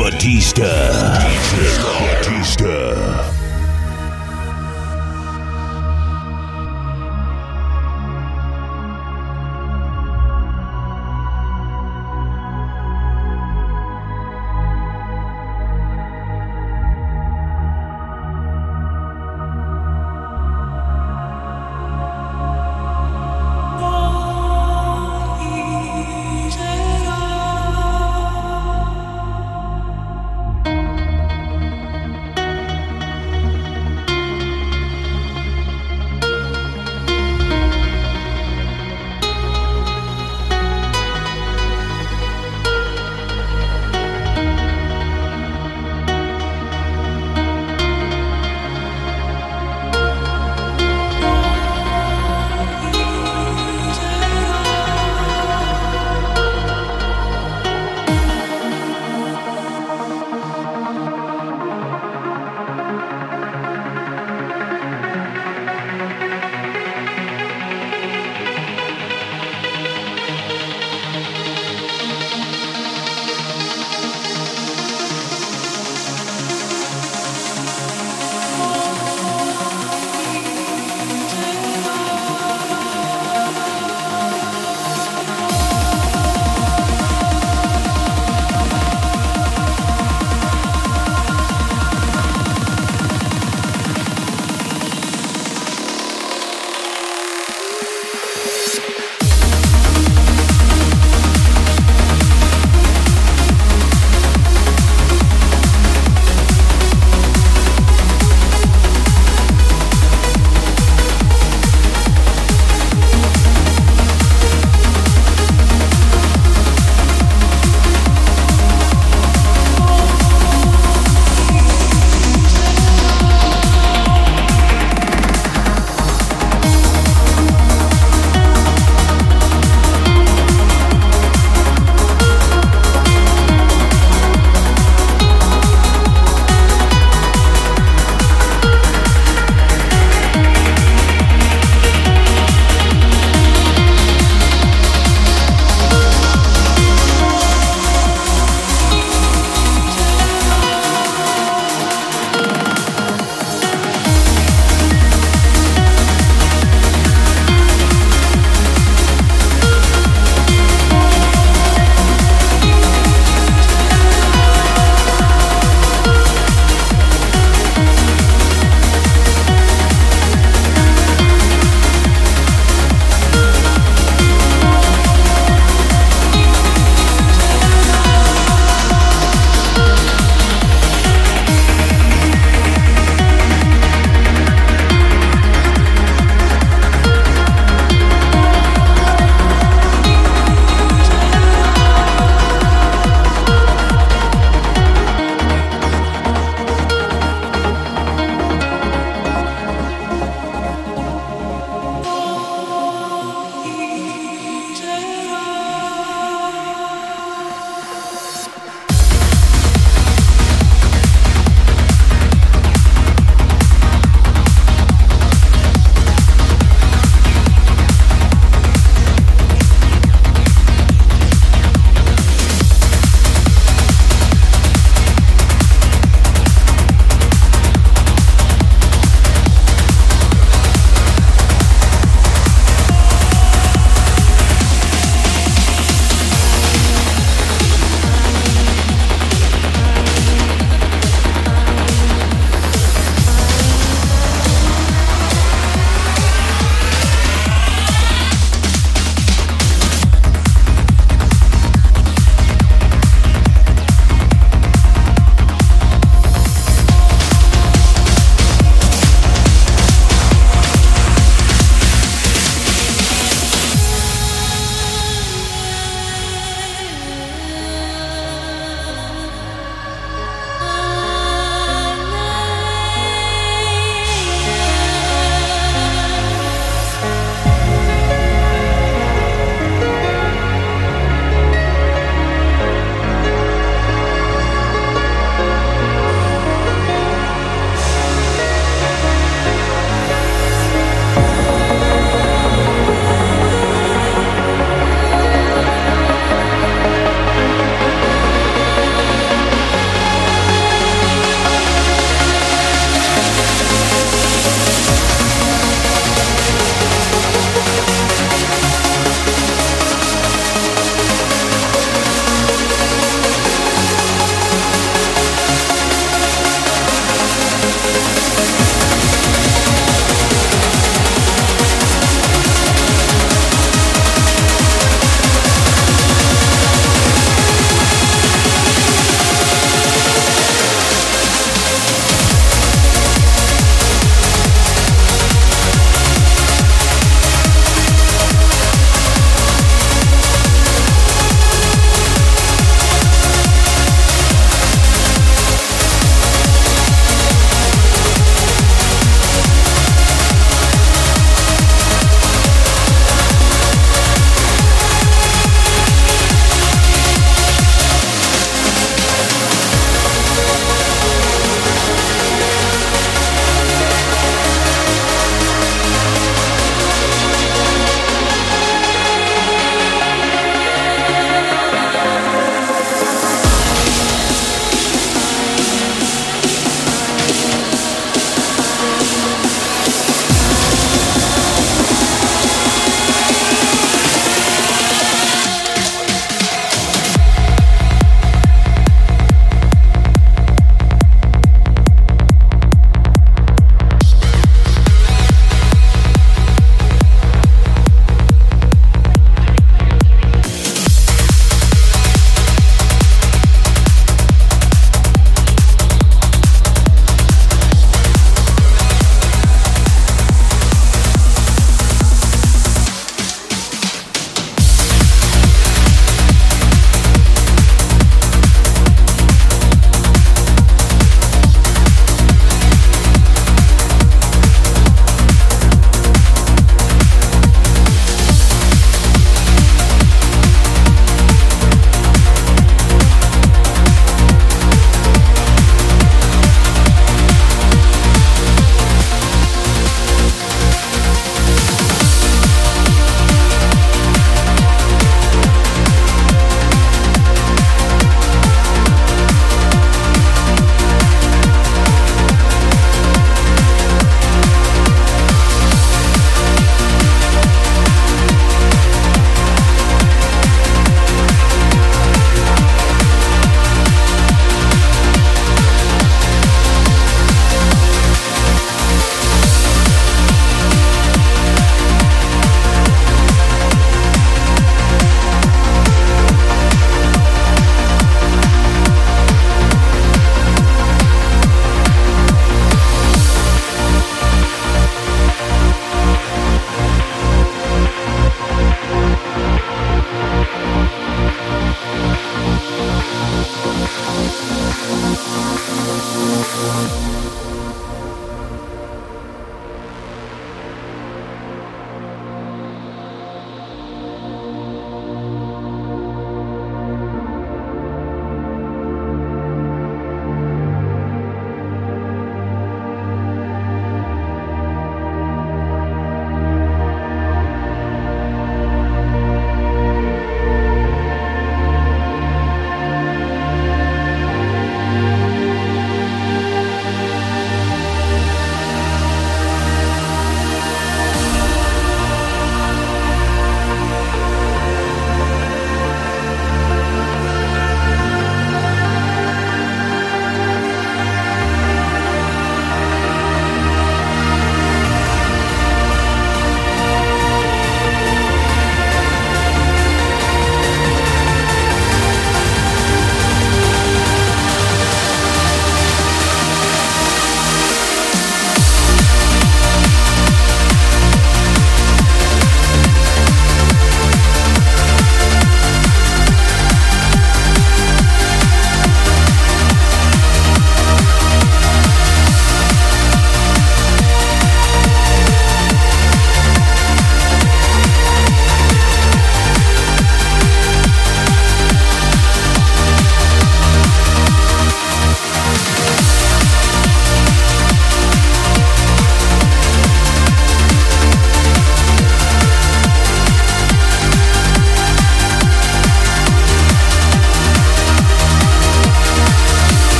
Batista. Batista. DJ,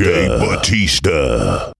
Batista. Batista.